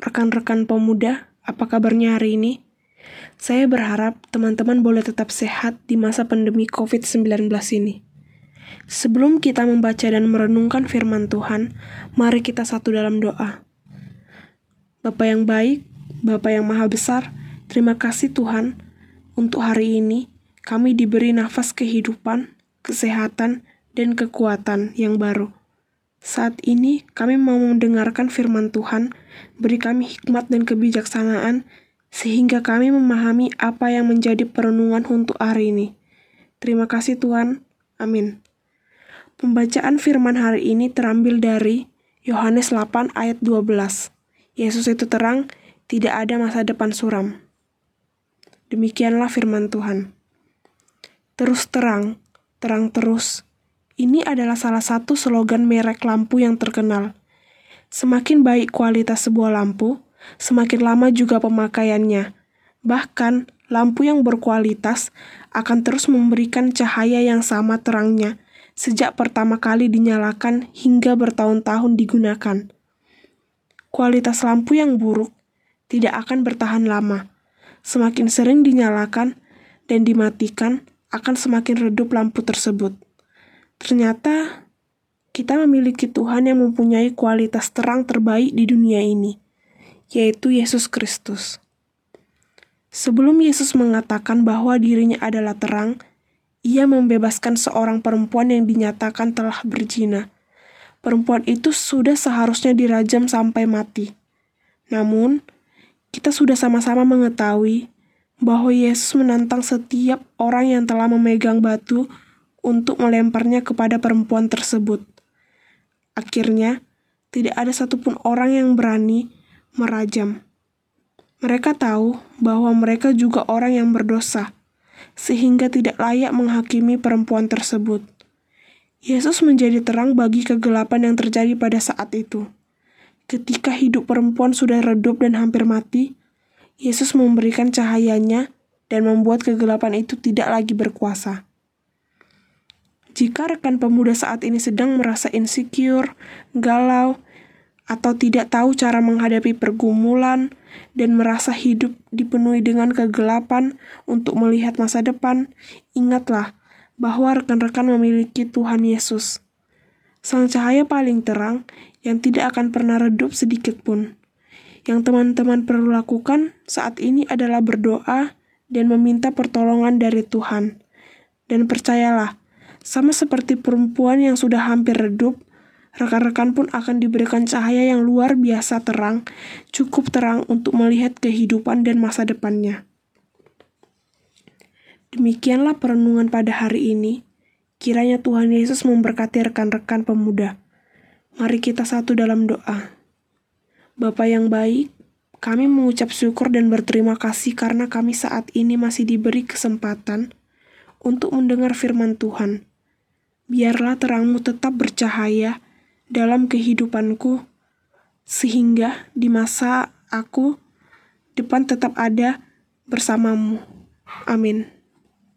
rekan-rekan pemuda, apa kabarnya hari ini? Saya berharap teman-teman boleh tetap sehat di masa pandemi COVID-19 ini. Sebelum kita membaca dan merenungkan firman Tuhan, mari kita satu dalam doa. Bapa yang baik, Bapa yang maha besar, terima kasih Tuhan untuk hari ini kami diberi nafas kehidupan, kesehatan, dan kekuatan yang baru. Saat ini kami mau mendengarkan firman Tuhan, beri kami hikmat dan kebijaksanaan, sehingga kami memahami apa yang menjadi perenungan untuk hari ini. Terima kasih Tuhan. Amin. Pembacaan firman hari ini terambil dari Yohanes 8 ayat 12. Yesus itu terang, tidak ada masa depan suram. Demikianlah firman Tuhan. Terus terang, terang terus, ini adalah salah satu slogan merek lampu yang terkenal. Semakin baik kualitas sebuah lampu, semakin lama juga pemakaiannya. Bahkan, lampu yang berkualitas akan terus memberikan cahaya yang sama terangnya sejak pertama kali dinyalakan hingga bertahun-tahun digunakan. Kualitas lampu yang buruk tidak akan bertahan lama. Semakin sering dinyalakan dan dimatikan, akan semakin redup lampu tersebut. Ternyata kita memiliki Tuhan yang mempunyai kualitas terang terbaik di dunia ini, yaitu Yesus Kristus. Sebelum Yesus mengatakan bahwa dirinya adalah terang, ia membebaskan seorang perempuan yang dinyatakan telah berzina. Perempuan itu sudah seharusnya dirajam sampai mati. Namun, kita sudah sama-sama mengetahui bahwa Yesus menantang setiap orang yang telah memegang batu untuk melemparnya kepada perempuan tersebut. Akhirnya, tidak ada satupun orang yang berani merajam. Mereka tahu bahwa mereka juga orang yang berdosa, sehingga tidak layak menghakimi perempuan tersebut. Yesus menjadi terang bagi kegelapan yang terjadi pada saat itu. Ketika hidup perempuan sudah redup dan hampir mati, Yesus memberikan cahayanya dan membuat kegelapan itu tidak lagi berkuasa. Jika rekan pemuda saat ini sedang merasa insecure, galau, atau tidak tahu cara menghadapi pergumulan dan merasa hidup dipenuhi dengan kegelapan untuk melihat masa depan, ingatlah bahwa rekan-rekan memiliki Tuhan Yesus, Sang Cahaya paling terang yang tidak akan pernah redup sedikit pun. Yang teman-teman perlu lakukan saat ini adalah berdoa dan meminta pertolongan dari Tuhan. Dan percayalah, sama seperti perempuan yang sudah hampir redup, rekan-rekan pun akan diberikan cahaya yang luar biasa terang, cukup terang untuk melihat kehidupan dan masa depannya. Demikianlah perenungan pada hari ini. Kiranya Tuhan Yesus memberkati rekan-rekan pemuda. Mari kita satu dalam doa. Bapa yang baik, kami mengucap syukur dan berterima kasih karena kami saat ini masih diberi kesempatan untuk mendengar firman Tuhan biarlah terangmu tetap bercahaya dalam kehidupanku, sehingga di masa aku depan tetap ada bersamamu. Amin.